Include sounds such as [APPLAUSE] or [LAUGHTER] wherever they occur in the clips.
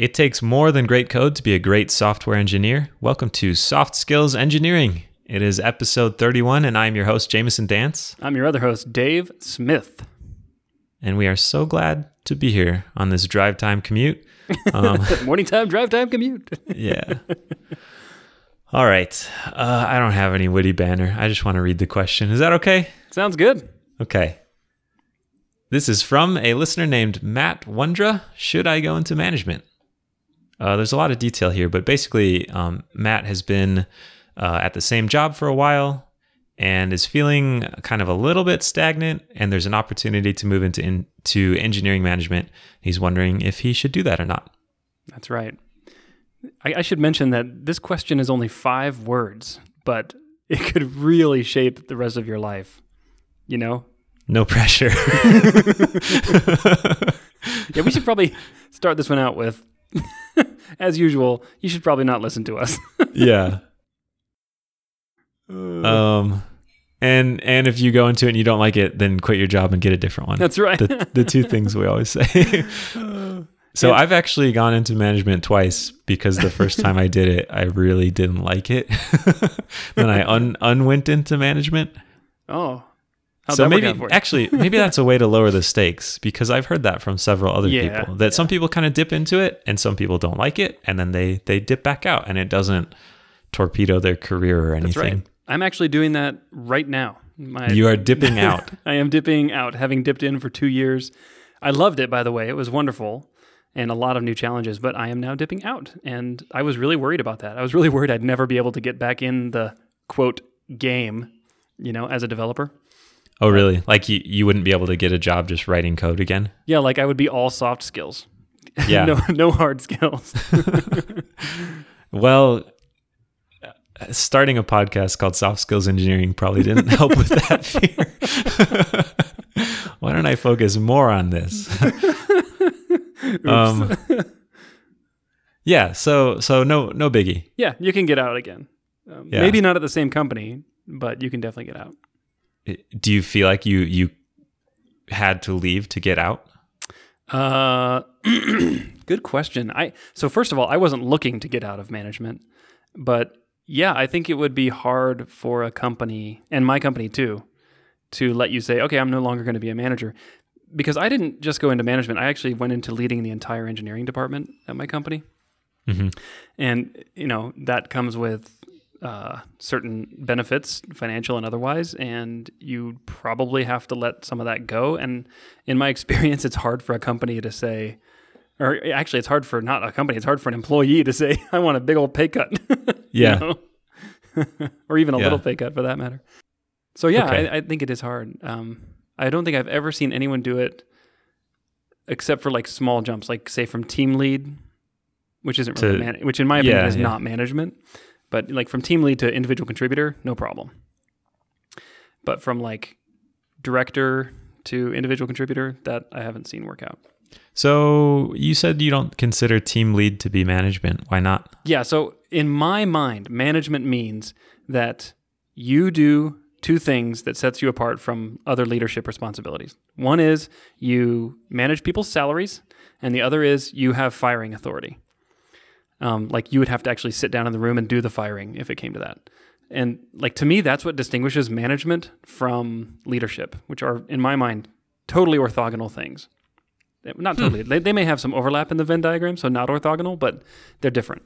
It takes more than great code to be a great software engineer. Welcome to Soft Skills Engineering. It is episode 31, and I'm your host, Jamison Dance. I'm your other host, Dave Smith. And we are so glad to be here on this drive time commute. Um, [LAUGHS] Morning time, drive time, commute. [LAUGHS] yeah. All right. Uh, I don't have any witty banner. I just want to read the question. Is that okay? Sounds good. Okay. This is from a listener named Matt Wondra. Should I go into management? Uh, there's a lot of detail here, but basically, um, Matt has been uh, at the same job for a while and is feeling kind of a little bit stagnant. And there's an opportunity to move into into engineering management. He's wondering if he should do that or not. That's right. I, I should mention that this question is only five words, but [LAUGHS] it could really shape the rest of your life. You know, No pressure. [LAUGHS] [LAUGHS] yeah, we should probably start this one out with, as usual, you should probably not listen to us. [LAUGHS] yeah. Um, and and if you go into it and you don't like it, then quit your job and get a different one. That's right. the, the two things we always say. [LAUGHS] so And- I've actually gone into management twice because the first time I did it, I really didn't like it. [LAUGHS] then I un unwent into management. oh, how'd so maybe out for you? actually maybe that's a way to lower the stakes because I've heard that from several other Yeah, people that some people kind of dip into it and some people don't like it and then they they dip back out and it doesn't torpedo their career or That's anything. right. I'm actually doing that right now. My, You are dipping out. [LAUGHS] I am dipping out, having dipped in for two years. I loved it, by the way. It was wonderful and a lot of new challenges, but I am now dipping out. And I was really worried about that. I was really worried I'd never be able to get back in the quote game, you know, as a developer. Oh really? Like you, you wouldn't be able to get a job just writing code again? Yeah, like I would be all soft skills. [LAUGHS] Yeah. no, no hard skills. [LAUGHS] Well, starting a podcast called Soft Skills Engineering probably didn't [LAUGHS] help with that fear. Why don't I focus more on this? um, yeah, so so no no biggie. yeah, you can get out again. Um, Yeah. Maybe not at the same company, but you can definitely get out. Do you feel like you you had to leave to get out? Uh, [CLEARS THROAT] good question. I so first of all, I wasn't looking to get out of management, but yeah, I think it would be hard for a company and my company too to let you say, okay, I'm no longer going to be a manager, because I didn't just go into management. I actually went into leading the entire engineering department at my company, Mhm. and you know that comes with uh, certain benefits, financial and otherwise, and you probably have to let some of that go. And in my [LAUGHS] experience, it's hard for a company to say, or actually, it's hard for not a company, it's hard for an employee to say, [LAUGHS] I want a big old pay cut. [LAUGHS] Yeah. or even a Yeah. little pay cut for that matter. So, yeah, Okay. I, I think it is hard. Um, I don't think I've ever seen anyone do it except for like small jumps, like say from team lead, which isn't really To- man- which in my opinion Yeah, is yeah. not management, but like from team lead to individual contributor, no problem. But from like director to individual contributor, that I haven't seen work out. So you said you don't consider team lead to be management. Why not? Yeah, so in my mind, management means that you do two things that sets you apart from other leadership responsibilities. One is you manage people's salaries, and the other is you have firing authority. Um, like you would have to actually sit down in the room and do the firing if it came to that. And like to me, that's what distinguishes management from leadership, which are in my mind totally orthogonal things. Not totally. They, they may have some overlap in the Venn diagram, so not orthogonal, but they're different.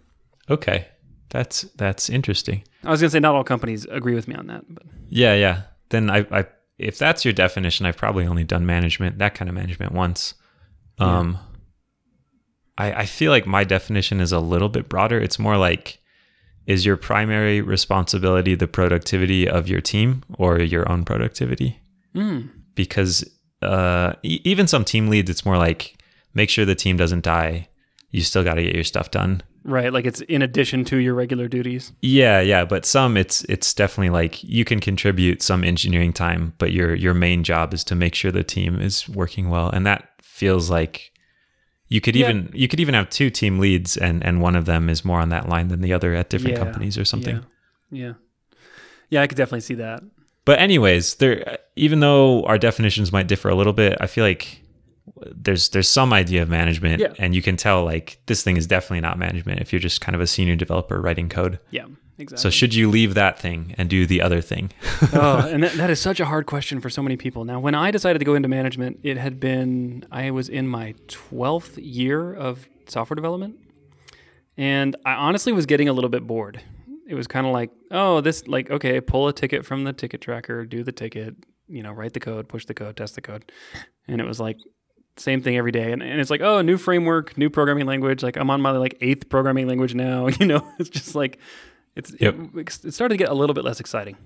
Okay, that's that's interesting. I was going to say not all companies agree with me on that, but Yeah, yeah. Then I, I if that's your definition, I've probably only done management, that kind of management once. Um I I feel like my definition is a little bit broader. It's more like is your primary responsibility the productivity of your team or your own productivity? mm, Because uh e- even some team leads it's more like make sure the team doesn't die. You still got to get your stuff done. right, like it's in addition to your regular duties. Yeah, yeah, but some it's it's definitely like you can contribute some engineering time, but your your main job is to make sure the team is working well, and that feels like you could Yeah. even you could even have two team leads, and and one of them is more on that line than the other at different Yeah, companies or something. Yeah. yeah. Yeah, I could definitely see that. But anyways, there even though our definitions might differ a little bit, I feel like there's there's some idea of management Yeah. and you can tell like this thing is definitely not management if you're just kind of a senior developer writing code. Yeah, exactly. So should you leave that thing and do the other thing? [LAUGHS] oh, and that, that is such a hard question for so many people. Now, when I decided to go into management, it had been, I was in my 12th year of software development. And I honestly was getting a little bit bored. It was kind of like, oh, this, like, okay, pull a ticket from the ticket tracker, do the ticket, you know, write the code, push the code, test the code. And it was like, same thing every day. And, and it's like, oh, new framework, new programming language. Like, I'm on my like eighth programming language now. [LAUGHS] You know, it's just like, it's, Yep. it, it started to get a little bit less exciting.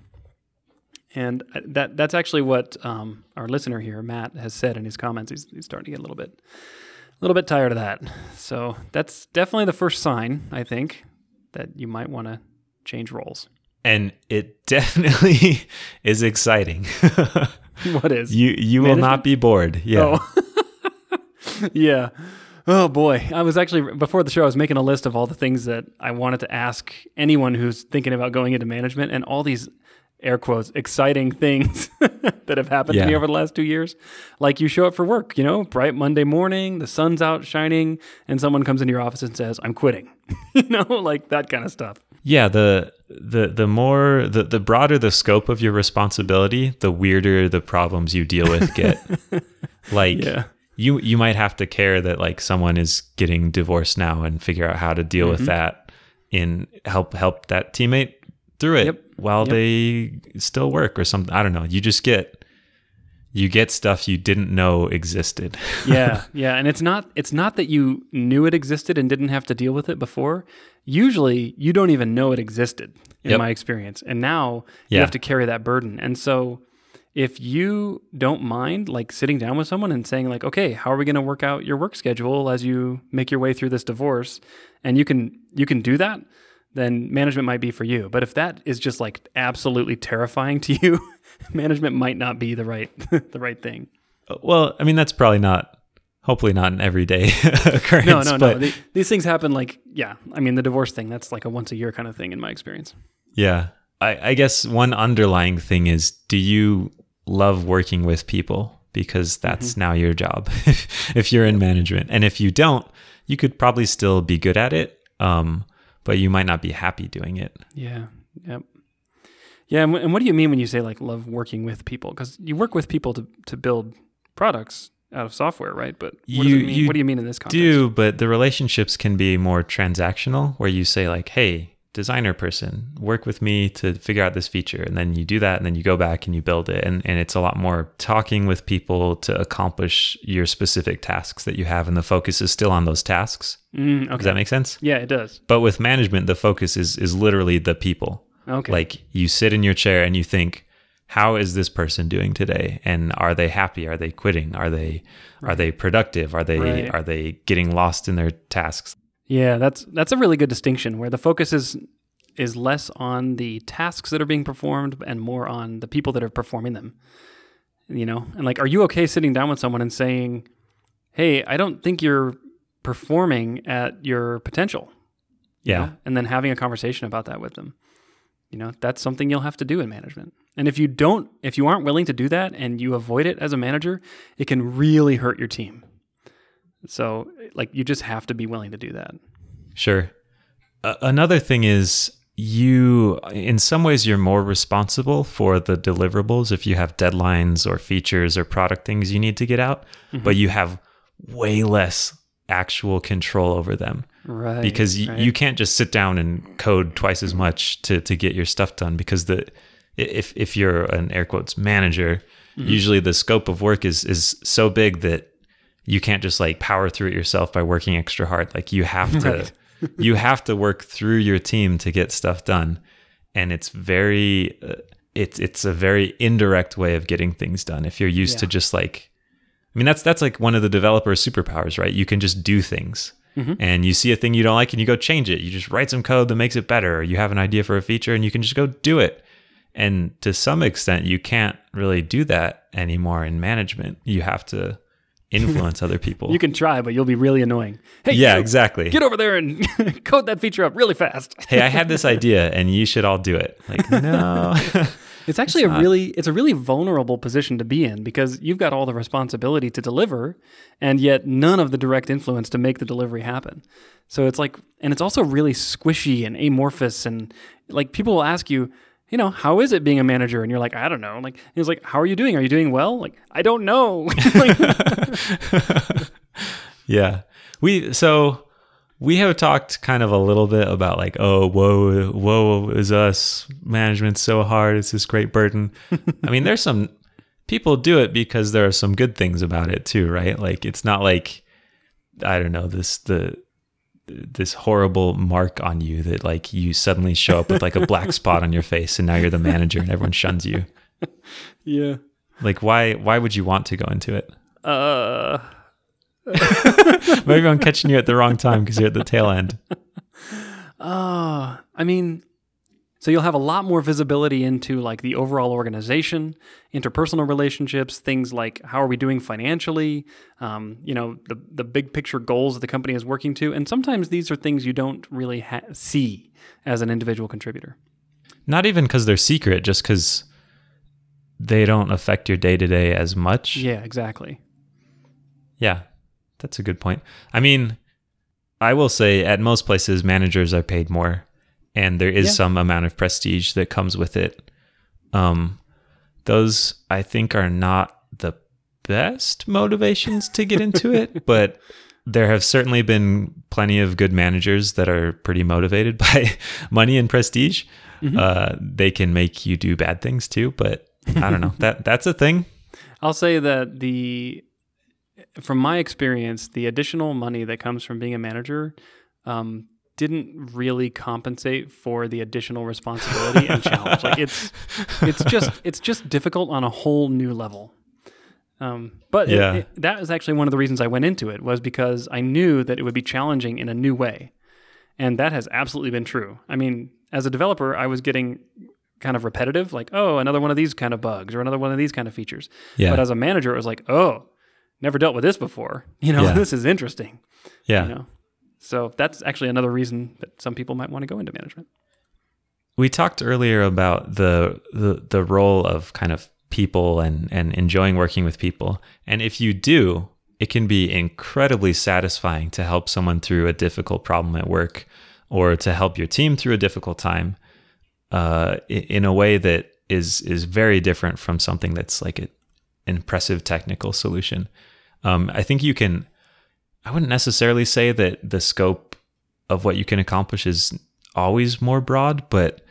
And uh, that that's actually what um, our listener here, Matt, has said in his comments. He's, he's starting to get a little bit, a little bit tired of that. So that's definitely the first sign, I think, that you might want to change roles. And it [LAUGHS] definitely is exciting. [LAUGHS] What is? you you will not be bored. Yeah. Oh. [LAUGHS] yeah. Oh boy, I was actually before the show. I was making a list of all the things that I wanted to ask anyone who's thinking about going into management, and all these air quotes exciting things [LAUGHS] that have happened to me over the last two years. Like you show up for work, you know, bright Monday morning, the sun's out shining, and someone comes into your office and says, "I'm quitting," [LAUGHS] you know, like that kind of stuff. Yeah, the the the more the, the broader the scope of your responsibility, the weirder the problems you deal with get. [LAUGHS] like Yeah. You you might have to care that like someone is getting divorced now and figure out how to deal Mm-hmm. with that in help help that teammate through it Yep. while Yep. they still work or something. I don't know. You just get you get stuff you didn't know existed. [LAUGHS] yeah, yeah, and it's not it's not that you knew it existed and didn't have to deal with it before. Usually, you don't even know it existed in Yep. my experience. And now you Yeah. have to carry that burden. And so if you don't mind like sitting down with someone and saying like, "Okay, how are we going to work out your work schedule as you make your way through this divorce?" and you can you can do that, then management might be for you. But if that is just like absolutely terrifying to [LAUGHS] you, management might not be the right [LAUGHS] the right thing. Uh, well, I mean that's probably not hopefully not an everyday [LAUGHS] occurrence. No, no, no. The- these things happen like, yeah. I mean, the divorce thing, that's like a once a year kind of thing in my experience. Yeah. I, I guess one underlying thing is do you love working with people? Because that's Mm-hmm. now your job [LAUGHS] if you're in management. And if you don't, you could probably still be good at it, um, but you might not be happy doing it. Yeah. Yep. Yeah. And, wh- and what do you mean when you say like love working with people? Because you work with people to, to build products out of software, right? But what, You- you what do you mean in this context? Do, but the relationships can be more transactional where you say, like, hey, designer person, work with me to figure out this feature. And then you do that and then you go back and you build it. And, and it's a lot more talking with people to accomplish your specific tasks that you have. And the focus is still on those tasks. Mm, Does that make sense? yeah, it does. But with management, the focus is is literally the people. Okay. Like you sit in your chair and you think, how is this person doing today? And are they happy? Are they quitting? Are they are they productive? Are they Right. are they getting lost in their tasks? Yeah, that's that's a really good distinction where the focus is is less on the tasks that are being performed and more on the people that are performing them. You know, and like, are you okay sitting down with someone and saying, "Hey, I don't think you're performing at your potential," you Yeah. know? and then having a conversation about that with them. You know, that's something you'll have to do in management. And if you don't, if you aren't willing to do that and you avoid it as a manager, it can really hurt your team. So, like, you just have to be willing to do that. Sure. Uh, another thing is you in some ways you're more responsible for the deliverables if you have deadlines or features or product things you need to get out, but you have way less actual control over them Right. because y- right. you can't just sit down and code twice as much to to get your stuff done because the if if you're an air quotes manager Mm-hmm. usually the scope of work is is so big that you can't just like power through it yourself by working extra hard. Like you have to [LAUGHS] you have to work through your team to get stuff done. And it's very uh, it's it's a very indirect way of getting things done. If you're used to just like I mean that's that's like one of the developer superpowers right? You can just do things. Mm-hmm. and you see a thing you don't like and you go change it. You just write some code that makes it better. Or you have an idea for a feature and you can just go do it. And to some extent you can't really do that anymore in management. You have to influence other people you can try, but you'll be really annoying. Hey, yeah you, exactly get over there and [LAUGHS] code that feature up really fast. hey i had this idea and you should all do it like [LAUGHS] no It's actually a really it's a really vulnerable position to be in because you've got all the responsibility to deliver and yet none of the direct influence to make the delivery happen. So it's like and it's also really squishy and amorphous and like people will ask you, you know, how is it being a manager? And you're like, I don't know. Like he's like, how are you doing? Are you doing well? Like, I don't know. [LAUGHS] [LAUGHS] yeah. We so we have talked kind of a little bit about like, oh, whoa, whoa is us. Management's so hard. It's this great burden. [LAUGHS] I mean, there's some people do it because there are some good things about it too, right? Like it's not like I don't know, this the this horrible mark on you that like you suddenly show up with like a black spot on your face and now you're the manager and everyone shuns you. [LAUGHS] Yeah. Like why why would you want to go into it? Uh [LAUGHS] Maybe I'm catching you at the wrong time because you're at the tail end. Uh, [LAUGHS] I mean, so you'll have a lot more visibility into like the overall organization, interpersonal relationships, things like how are we doing financially, um, you know, the the big picture goals that the company is working to, and sometimes these are things you don't really ha- see as an individual contributor. Not even because they're secret, just because they don't affect your day to day as much. Yeah, exactly. Yeah, that's a good point. I mean, I will say at most places, managers are paid more, and there is Yeah. some amount of prestige that comes with it. Um, those I think are not the best motivations to get into [LAUGHS] it, but there have certainly been plenty of good managers that are pretty motivated [LAUGHS] by money and prestige. Uh, they can make you do bad things too, but I don't know [LAUGHS] that that's a thing. I'll say that the from my experience, the additional money that comes from being a manager um, didn't really compensate for the additional responsibility and challenge. Like it's it's just [LAUGHS] it's just difficult on a whole new level. Um, but it- it- that was actually one of the reasons I went into it was because I knew that it would be challenging in a new way, and that has absolutely been true. I mean, as a developer, I was getting kind of repetitive, like oh, another one of these kind of bugs or another one of these kind of features. Yeah, But as a manager, it was like, oh, never dealt with this before. [LAUGHS] You know, Yeah. this is interesting. yeah. You know, so that's actually another reason that some people might want to go into management. we talked earlier about the, the the role of kind of people and and enjoying working with people and if you do it can be incredibly satisfying to help someone through a difficult problem at work or to help your team through a difficult time uh, in a way that is is very different from something that's like an impressive technical solution um, i think you can i wouldn't necessarily say that the scope of what you can accomplish is always more broad, but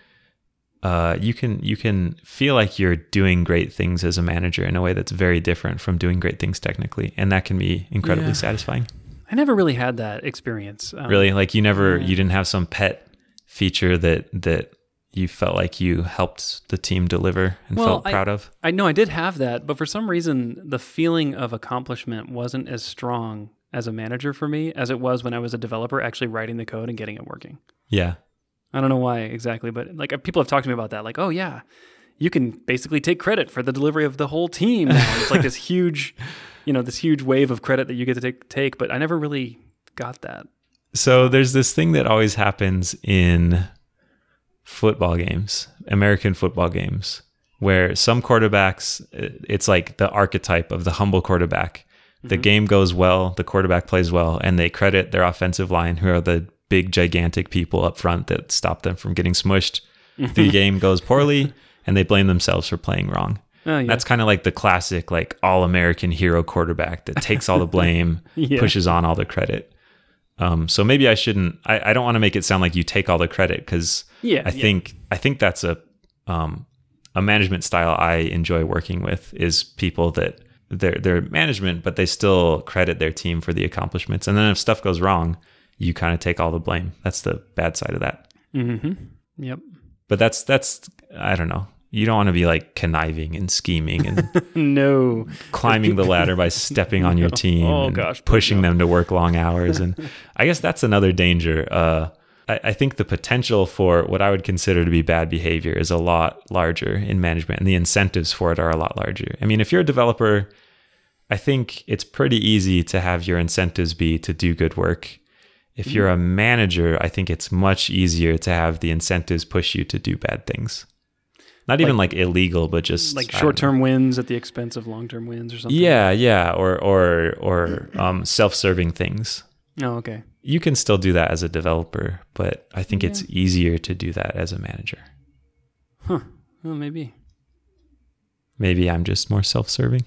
uh, you can you can feel like you're doing great things as a manager in a way that's very different from doing great things technically, and that can be incredibly Yeah. satisfying. I never really had that experience. Um, Really, like you never yeah. you didn't have some pet feature that that you felt like you helped the team deliver and Well, felt I- proud of. I know I did have that, but for some reason, the feeling of accomplishment wasn't as strong as a manager for me as it was when I was a developer actually writing the code and getting it working. Yeah, I don't know why exactly, but like uh, people have talked to me about that. Like, oh yeah, you can basically take credit for the delivery of the whole team. Now. It's like this [LAUGHS] huge, you know, this huge wave of credit that you get to take. Take, but I never really got that. So there's this thing that always happens in football games, American football games, where some quarterbacks, it's like the archetype of the humble quarterback. The game goes well, the quarterback plays well, and they credit their offensive line, who are the big, gigantic people up front that stop them from getting smushed. the [LAUGHS] game goes poorly, and they blame themselves for playing wrong. Oh, yeah. That's kind of like the classic, like all American hero quarterback that takes all the [LAUGHS] blame, Yeah. pushes on all the credit. Um, so maybe I shouldn't. I, I don't want to make it sound like you take all the credit because Yeah, I yeah. think I think that's a um, a management style I enjoy working with is people that they're they're management, but they still credit their team for the accomplishments. And then if stuff goes wrong, you kind of take all the blame. That's the bad side of that. Mm-hmm. Yep. But that's that's I don't know. You don't want to be like conniving and scheming and [LAUGHS] No. climbing the ladder by [LAUGHS] stepping on your team Oh, and gosh, pushing no. them to work long hours and i guess that's another danger uh, I, I think the potential for what i would consider to be bad behavior is a lot larger in management and the incentives for it are a lot larger i mean if you're a developer i think it's pretty easy to have your incentives be to do good work if you're a manager i think it's much easier to have the incentives push you to do bad things Not even like, illegal, but just like short term wins at the expense of long term wins or something. Yeah, yeah, or or or [CLEARS THROAT] um, self-serving things. Oh, okay. You can still do that as a developer, but I think it's easier to do that as a manager. Huh. Well, maybe. Maybe I'm just more self-serving.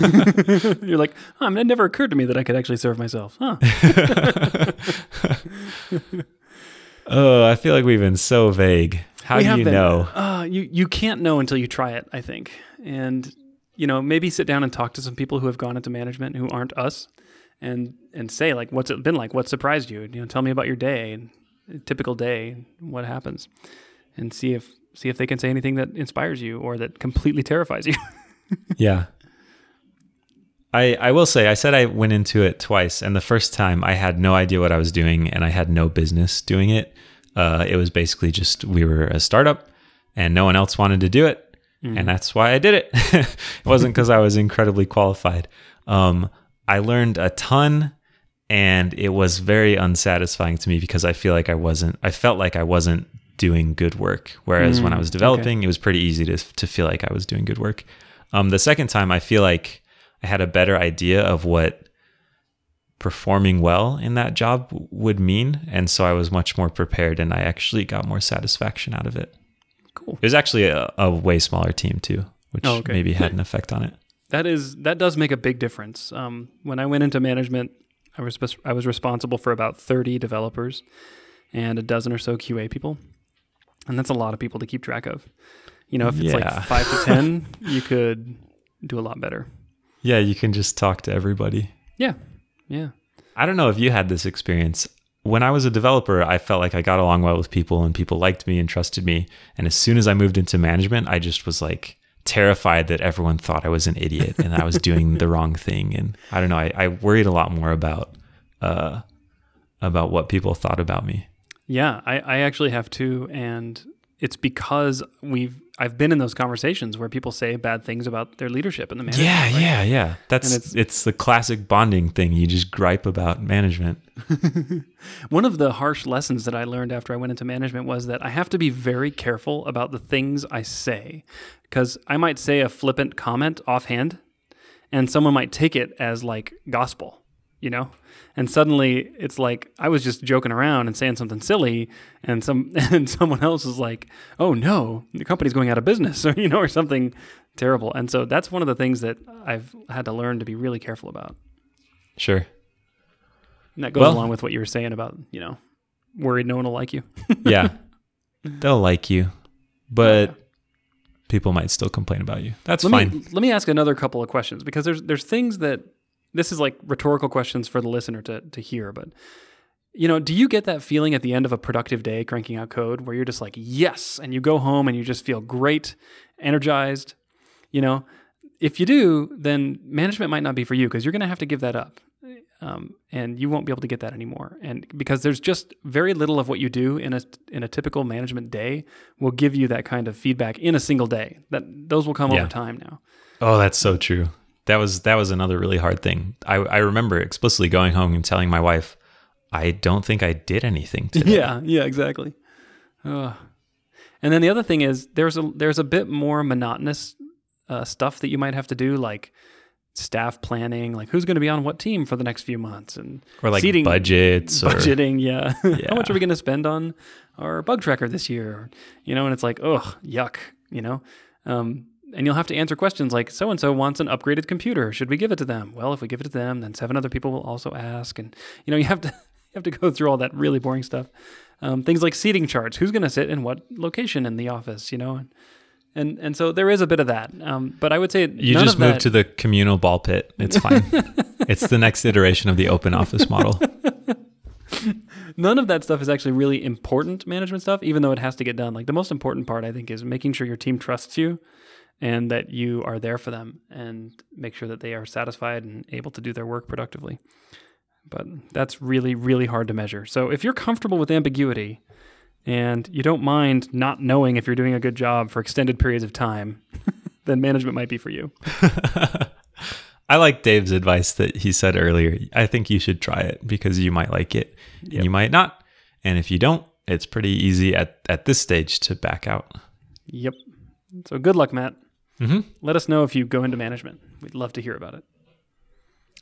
[LAUGHS] You're like, oh, I mean, it never occurred to me that I could actually serve myself. Huh. [LAUGHS] Oh, I feel like we've been so vague. How We do you been. know? Uh, you you can't know until you try it. I think, and you know, maybe sit down and talk to some people who have gone into management who aren't us, and and say like, what's it been like? What surprised you? You know, tell me about your day, typical day, what happens, and see if see if they can say anything that inspires you or that completely terrifies you. [LAUGHS] Yeah. I I will say I said I went into it twice, and the first time I had no idea what I was doing, and I had no business doing it. Uh, it was basically just we were a startup, and no one else wanted to do it, and that's why I did it. [LAUGHS] it wasn't because I was incredibly qualified. Um, I learned a ton, and it was very unsatisfying to me because I feel like I wasn't. I felt like I wasn't doing good work. Whereas when I Mm, was okay. developing, it was pretty easy to to feel like I was doing good work. Um, the second time, I feel like I had a better idea of what performing well in that job would mean, and so I was much more prepared, and I actually got more satisfaction out of it. cool. It was actually a, a way smaller team too, which Oh, okay. maybe had an effect on it. That is that does make a big difference. Um, when I went into management, I was I was responsible for about thirty developers and a dozen or so QA people, and that's a lot of people to keep track of. You know, if it's Yeah. like five to [LAUGHS] ten, you could do a lot better. Yeah, you can just talk to everybody. Yeah, yeah. I don't know if you had this experience. When I was a developer, I felt like I got along well with people and people liked me and trusted me. And as soon as I moved into management, I just was like terrified that everyone thought I was an idiot and I was doing the [LAUGHS] wrong thing. And I don't know, I, I worried a lot more about uh, about what people thought about me. Yeah, I, I actually have too, and it's because we've I've been in those conversations where people say bad things about their leadership in the management. Yeah, right? yeah, yeah. That's And it's, it's- the classic bonding thing. You just gripe about management. [LAUGHS] One of the harsh lessons that I learned after I went into management was that I have to be very careful about the things I say because I might say a flippant comment offhand and someone might take it as like gospel, you know? And suddenly it's like I was just joking around and saying something silly and some [LAUGHS] and someone else is like, "Oh no, the company's going out of business," [LAUGHS] or you know, or something terrible. And so that's one of the things that I've had to learn to be really careful about. Sure. And that goes Well- along with what you were saying about, you know, worried no one will like you. [LAUGHS] Yeah. They'll like you, but people might still complain about you. That's let fine. me let me ask another couple of questions because there's there's things that this is like rhetorical questions for the listener to to hear, but you know, do you get that feeling at the end of a productive day cranking out code where you're just like, yes, and you go home and you just feel great, energized? You know, if you do, then management might not be for you because you're going to have to give that up. Um, and you won't be able to get that anymore. And because there's just very little of what you do in a in a typical management day will give you that kind of feedback in a single day. That those will come Yeah. over time now. Oh, that's so true. That was that was another really hard thing. I, I remember explicitly going home and telling my wife, I don't think I did anything [LAUGHS] today. Yeah, yeah, exactly. And then the other thing is there's a there's a bit more monotonous uh, stuff that you might have to do, like staff planning, like who's going to be on what team for the next few months, and Or like seating- budgets or budgeting. Yeah. [LAUGHS] Yeah. how much are we going to spend on our bug tracker this year? You know, and it's like, ugh, yuck. You know, um, and you'll have to answer questions like, so and so wants an upgraded computer. Should we give it to them? Well, if we give it to them, then seven other people will also ask, and you know, you have to [LAUGHS] you have to go through all that really boring stuff. Um, things like seating charts. Who's going to sit in what location in the office? You know, and and, and so there is a bit of that. Um, but I would say you just of move that, to the communal ball pit. It's fine. [LAUGHS] it's the next iteration of the open office model. [LAUGHS] none of that stuff is actually really important management stuff, even though it has to get done. Like the most important part, I think, is making sure your team trusts you and that you are there for them and make sure that they are satisfied and able to do their work productively. But that's really, really hard to measure. So if you're comfortable with ambiguity and you don't mind not knowing if you're doing a good job for extended periods of time, [LAUGHS] then management might be for you. [LAUGHS] I like Dave's advice that he said earlier. I think you should try it because you might like it Yep. and you might not. And if you don't, it's pretty easy at, at this stage to back out. Yep. So good luck, Matt. Hmm Let us know if you go into management. We'd love to hear about it.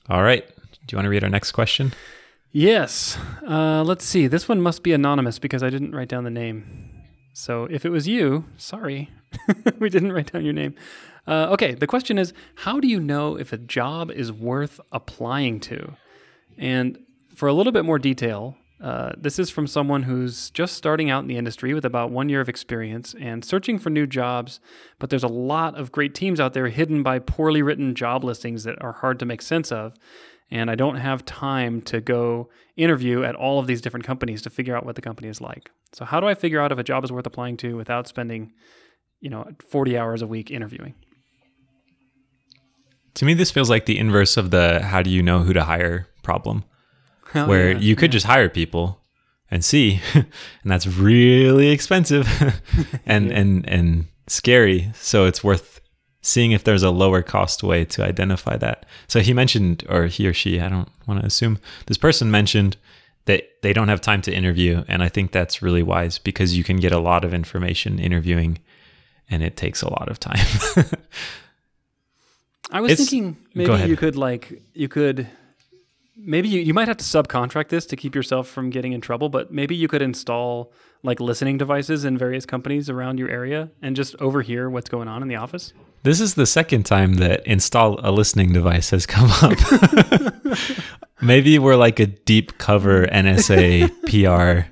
All right. Do you want to read our next question? Yes. Uh, let's see. This one must be anonymous because I didn't write down the name. So if it was you, sorry, [LAUGHS] we didn't write down your name. Uh, okay. The question is How do you know if a job is worth applying to? And for a little bit more detail, uh, this is from someone who's just starting out in the industry with about one year of experience and searching for new jobs. But there's a lot of great teams out there hidden by poorly written job listings that are hard to make sense of. And I don't have time to go interview at all of these different companies to figure out what the company is like. So, how do I figure out if a job is worth applying to without spending, you know, 40 hours a week interviewing? To me, this feels like the inverse of the how do you know who to hire problem, Oh, where yeah, you could yeah. just hire people and see, [LAUGHS] and that's really expensive [LAUGHS] and and and scary. So it's worth seeing if there's a lower cost way to identify that. So he mentioned, or he or she, I don't want to assume, this person mentioned that they don't have time to interview, and I think that's really wise because you can get a lot of information interviewing, and it takes a lot of time. [LAUGHS] I was It's- thinking maybe you could like you could maybe you, you might have to subcontract this to keep yourself from getting in trouble, but maybe you could install like listening devices in various companies around your area and just overhear what's going on in the office. This is the second time that install a listening device has come up. [LAUGHS] Maybe we're like a deep cover NSA PR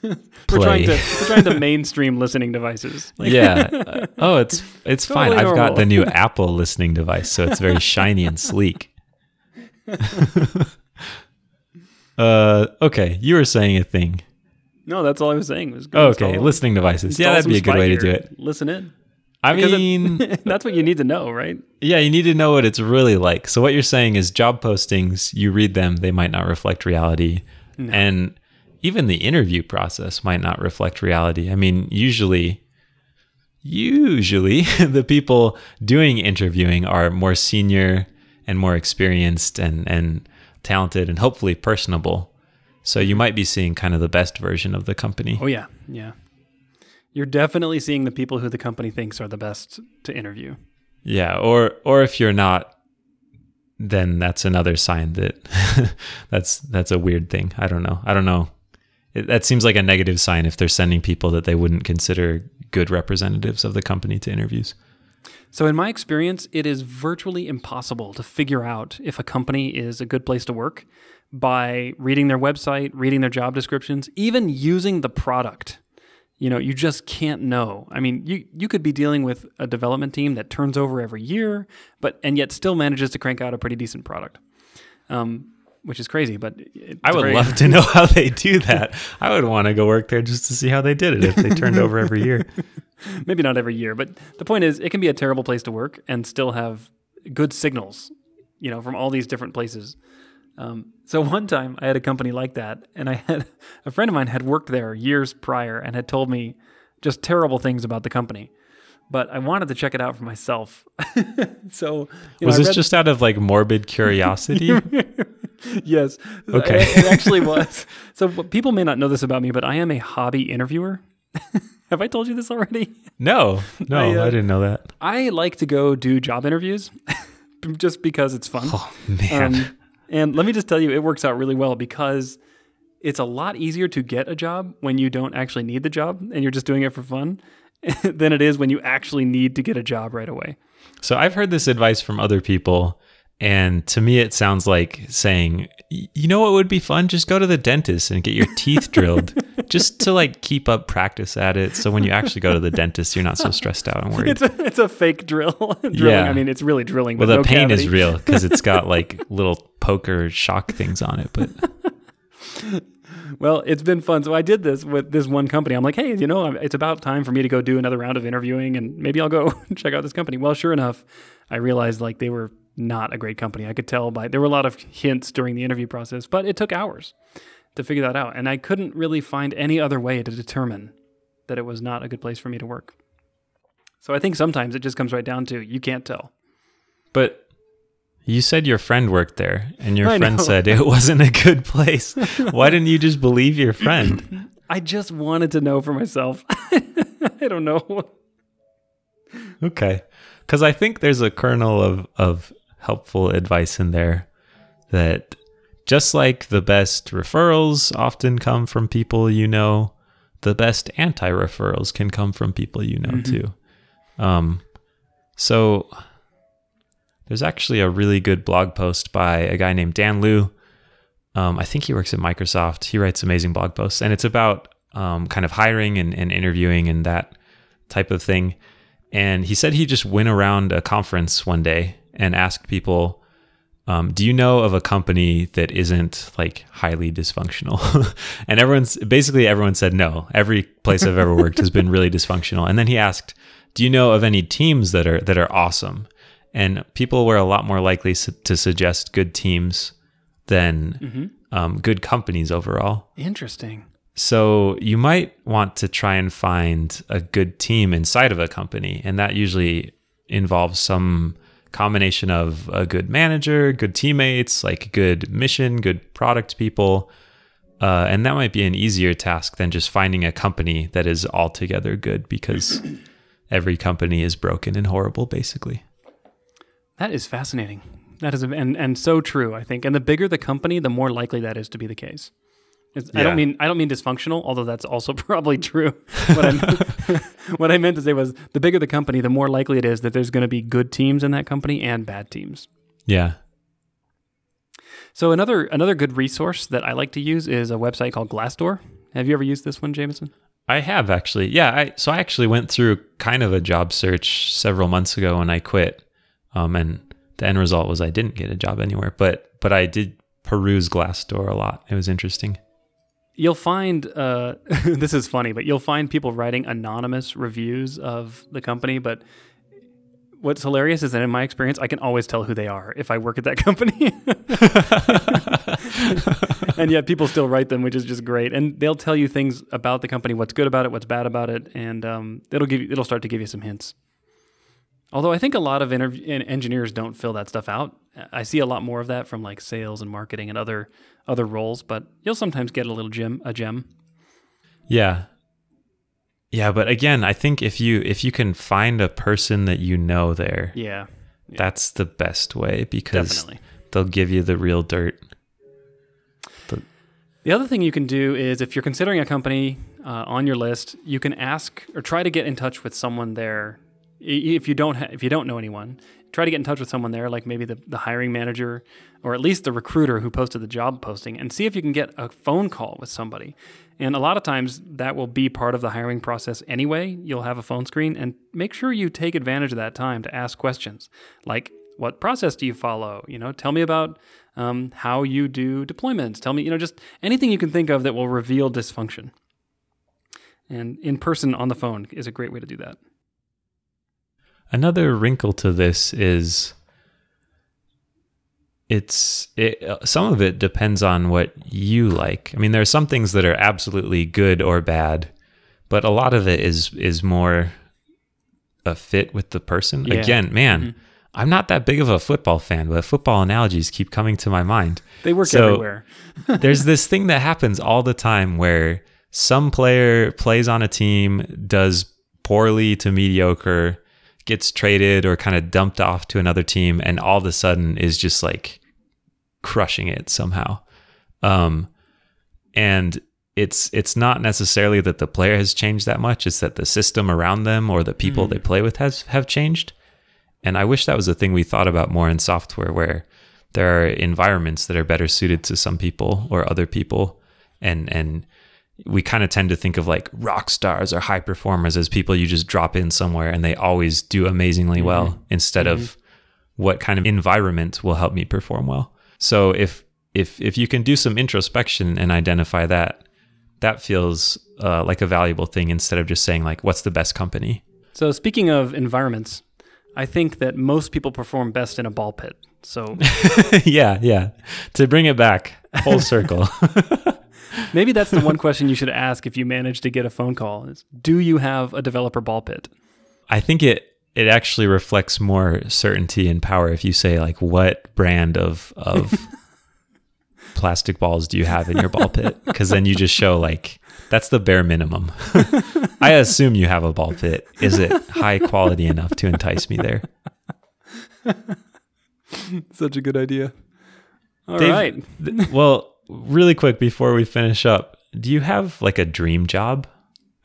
[LAUGHS] We're trying to we're trying to mainstream listening devices. Like, yeah. Uh, [LAUGHS] oh, it's it's fine. Totally I've got the new Apple listening device, so it's very shiny and sleek. [LAUGHS] uh, okay, you were saying a thing. No, that's all I was saying. Was Oh, okay, listening devices. Yeah, that'd be a good way to do it. Listen in. I Because it- mean, [LAUGHS] that's what you need to know, right? Yeah, you need to know what it's really like. So what you're saying is job postings, you read them, they might not reflect reality. And even the interview process might not reflect reality. I mean, usually usually [LAUGHS] the people doing interviewing are more senior and more experienced and and talented and hopefully personable. So you might be seeing kind of the best version of the company. Oh yeah, yeah. You're definitely seeing the people who the company thinks are the best to interview. Yeah, or or if you're not, then that's another sign that [LAUGHS] that's that's a weird thing. I don't know. I don't know. It, that seems like a negative sign if they're sending people that they wouldn't consider good representatives of the company to interviews. So, in my experience, it is virtually impossible to figure out if a company is a good place to work by reading their website, reading their job descriptions, even using the product. You know, you just can't know. I mean, you you could be dealing with a development team that turns over every year, but and yet still manages to crank out a pretty decent product, um, which is crazy. But it's I would very- love to know how they do that. I would want to go work there just to see how they did it if they turned over every year. [LAUGHS] maybe not every year, but the point is, it can be a terrible place to work and still have good signals, you know, from all these different places. Um, so [LAUGHS] one time I had a company like that, and I had [LAUGHS] a friend of mine had worked there years prior and had told me just terrible things about the company. But I wanted to check it out for myself. so you know, Was I this read- just out of like morbid curiosity? [LAUGHS] yes. Okay. It, it actually [LAUGHS] was. So what- people may not know this about me, but I am a hobby interviewer. [LAUGHS] Have I told you this already? No, no, I, uh, I didn't know that. I like to go do job interviews just because it's fun. Oh man, Um, and let me just tell you, it works out really well because it's a lot easier to get a job when you don't actually need the job and you're just doing it for fun than it is when you actually need to get a job right away. So I've heard this advice from other people, and to me it sounds like saying, you know what would be fun? Just go to the dentist and get your teeth [LAUGHS] drilled, just to like keep up practice at it. So when you actually go to the dentist, you're not so stressed out and worried. It's a, it's a fake drill. [LAUGHS] drilling. Yeah. I mean, it's really drilling. Well, the no pain is real because it's got [LAUGHS] like little poker shock things on it. But Well, it's been fun. So I did this with this one company. I'm like, hey, you know, it's about time for me to go do another round of interviewing, and maybe I'll go check out this company. Well, sure enough, I realized like they were not a great company. I could tell by there were a lot of hints during the interview process, but it took hours to figure that out, and I couldn't really find any other way to determine that it was not a good place for me to work. So I think sometimes it just comes right down to you can't tell. but you said your friend worked there, and your I friend know. said it [LAUGHS] wasn't a good place. Why didn't you just believe your friend? [LAUGHS] I just wanted to know for myself. [LAUGHS] I don't know. Okay. Because I think there's a kernel of, of helpful advice in there that just like the best referrals often come from people you know, the best anti referrals can come from people you know too. Um, so there's actually a really good blog post by a guy named Dan Luu. Um, I think he works at Microsoft. He writes amazing blog posts, and it's about um, kind of hiring and, and interviewing and that type of thing. And he said he just went around a conference one day and asked people, um, "Do you know of a company that isn't like highly dysfunctional?" [LAUGHS] and everyone's basically everyone said no. Every place I've ever worked has been really dysfunctional. And then he asked, "Do you know of any teams that are that are awesome?" And people were a lot more likely su- to suggest good teams than um, good companies overall. Interesting. So you might want to try and find a good team inside of a company, and that usually involves some combination of a good manager, good teammates, like good mission, good product people. Uh, and that might be an easier task than just finding a company that is altogether good because [CLEARS THROAT] every company is broken and horrible, basically. That is fascinating. That is, and and so true. I think, and the bigger the company, the more likely that is to be the case. It's, I don't mean I don't mean dysfunctional, although that's also [LAUGHS] probably true. What I meant, [LAUGHS] what I meant to say was, the bigger the company, the more likely it is that there's going to be good teams in that company and bad teams. Yeah. So another another good resource that I like to use is a website called Glassdoor. Have you ever used this one, Jamison? I have actually. Yeah. I, so I actually went through kind of a job search several months ago when I quit. Um, and the end result was I didn't get a job anywhere, but, but I did peruse Glassdoor a lot. It was interesting. You'll find uh, [LAUGHS] this is funny, but you'll find people writing anonymous reviews of the company. But what's hilarious is that in my experience, I can always tell who they are if I work at that [LAUGHS] company. [LAUGHS] and yet people still write them, which is just great. And they'll tell you things about the company, what's good about it, what's bad about it, and um, it'll give you, it'll start to give you some hints. Although I think a lot of interv- engineers don't fill that stuff out. I see a lot more of that from like sales and marketing and other other roles, but you'll sometimes get a little gem a gem. Yeah. Yeah. But again, I think if you, if you can find a person that you know there, Yeah, that's the best way because definitely. they'll give you the real dirt. The other thing you can do is if you're considering a company uh, on your list, you can ask or try to get in touch with someone there. If you don't ha- if you don't know anyone, try to get in touch with someone there, like maybe the, the hiring manager or at least the recruiter who posted the job posting, and see if you can get a phone call with somebody. And a lot of times that will be part of the hiring process anyway. You'll have a phone screen, and make sure you take advantage of that time to ask questions like, "What process do you follow?" You know, tell me about um, how you do deployments. Tell me, you know, just anything you can think of that will reveal dysfunction. And in person on the phone is a great way to do that. Another wrinkle to this is it's it, some of it depends on what you like. I mean, there are some things that are absolutely good or bad, but a lot of it is is more a fit with the person. Yeah. Again, man, mm-hmm. I'm not that big of a football fan, but football analogies keep coming to my mind. They work So- everywhere. [LAUGHS] There's [LAUGHS] this thing that happens all the time where some player plays on a team, does poorly to mediocre, gets traded or kind of dumped off to another team, and all of a sudden is just like crushing it somehow. Um, and it's it's not necessarily that the player has changed that much; it's that the system around them or the people they play with has have changed. And I wish that was a thing we thought about more in software, where there are environments that are better suited to some people or other people, and and we kind of tend to think of like rock stars or high performers as people you just drop in somewhere and they always do amazingly well instead of what kind of environment will help me perform well. So if if if you can do some introspection and identify that, that feels uh, like a valuable thing instead of just saying like what's the best company. So speaking of environments, I think that most people perform best in a ball pit. So [LAUGHS] yeah, yeah. To bring it back full [LAUGHS] circle. [LAUGHS] maybe that's the one question you should ask if you manage to get a phone call is do you have a developer ball pit? I think it it actually reflects more certainty and power if you say like what brand of of [LAUGHS] plastic balls do you have in your ball pit? Because then you just show like that's the bare minimum. [LAUGHS] I assume you have a ball pit. Is it high quality enough to entice me there? [LAUGHS] Such a good idea. All Dave, right. th- well, really quick before we finish up, do you have like a dream job?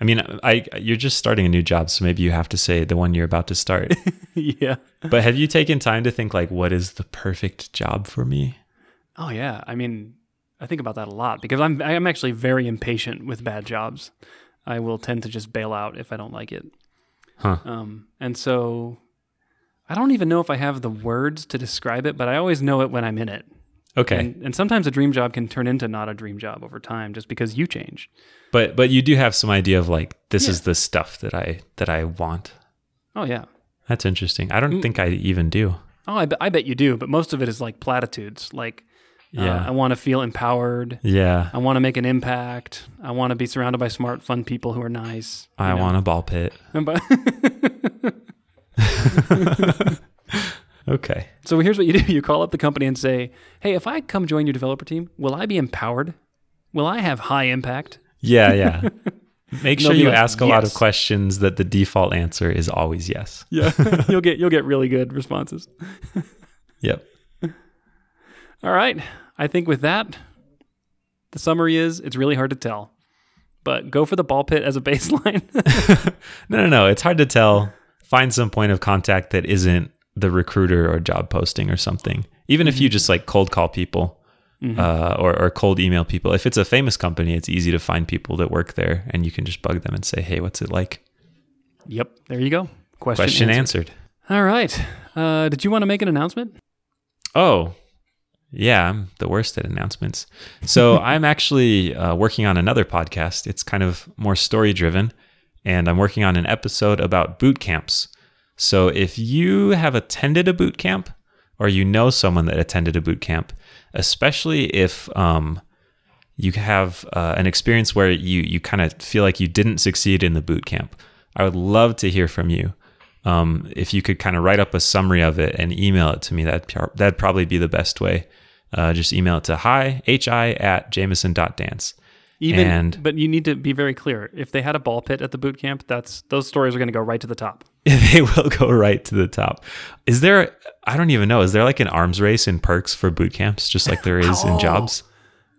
I mean, I you're just starting a new job, so maybe you have to say the one you're about to start. [LAUGHS] yeah. but have you taken time to think like what is the perfect job for me? Oh yeah. I mean, I think about that a lot because I'm I'm actually very impatient with bad jobs. I will tend to just bail out if I don't like it. Huh. Um, and so I don't even know if I have the words to describe it, but I always know it when I'm in it. Okay. And, and sometimes a dream job can turn into not a dream job over time just because you change. but but you do have some idea of like this Yeah. is the stuff that I that I want. Oh yeah. That's interesting. I don't Mm. think I even do. Oh, I, be- I bet you do, but most of it is like platitudes. Like, uh, Yeah. I want to feel empowered. Yeah. I want to make an impact. I want to be surrounded by smart, fun people who are nice. I know? want a ball pit. [LAUGHS] [LAUGHS] [LAUGHS] Okay. so here's what you [LAUGHS] do: you call up the company and say, "Hey, if I come join your developer team, will I be empowered? Will I have high impact?" Yeah, yeah. [LAUGHS] Make sure you like, ask a lot of questions that the default answer is always yes. [LAUGHS] Yeah, you'll get you'll get really good responses. Yep. All right. I think with that, the summary is it's really hard to tell, but go for the ball pit as a baseline. No, no, no. It's hard to tell. Find some point of contact that isn't the recruiter or job posting or something. Even if you just like cold call people uh, or, or cold email people. If it's a famous company, it's easy to find people that work there and you can just bug them and say, hey, what's it like? yep. There you go. Question, Question answered. answered. All right. Uh, did you want to make an announcement? Oh, yeah, I'm the worst at announcements. So [LAUGHS] I'm actually uh, working on another podcast. It's kind of more story driven, and I'm working on an episode about boot camps. So if you have attended a boot camp or you know someone that attended a boot camp, especially if um, you have uh, an experience where you you kind of feel like you didn't succeed in the boot camp, I would love to hear from you. Um, if you could kind of write up a summary of it and email it to me, that that'd probably be the best way. Uh, just email it to hi hi at jamison.dance. Even, And- but you need to be very clear. If they had a ball pit at the boot camp, that's those stories are going to go right to the top. [LAUGHS] they will go right to the top. Is there? I don't even know. Is there like an arms race in perks for boot camps, just like there is in [LAUGHS] Oh. jobs?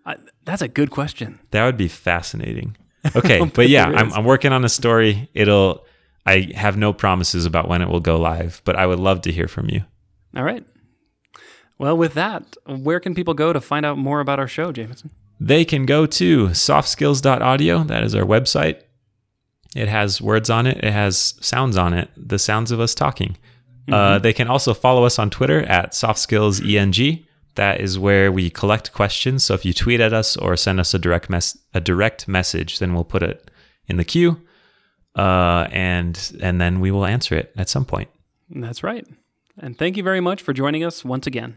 I, that's a good question. That would be fascinating. [LAUGHS] Okay, but yeah, I'm. I'm working on a story. It'll. I have no promises about when it will go live, but I would love to hear from you. All right. Well, with that, where can people go to find out more about our show, Jamison? They can go to softskills.audio. That is our website. It has words on it, it has sounds on it, the sounds of us talking. Uh, they can also follow us on Twitter at softskillseng. That is where we collect questions. So if you tweet at us or send us a direct mess a direct message, then we'll put it in the queue, uh, and and then we will answer it at some point. That's right. And thank you very much for joining us once again.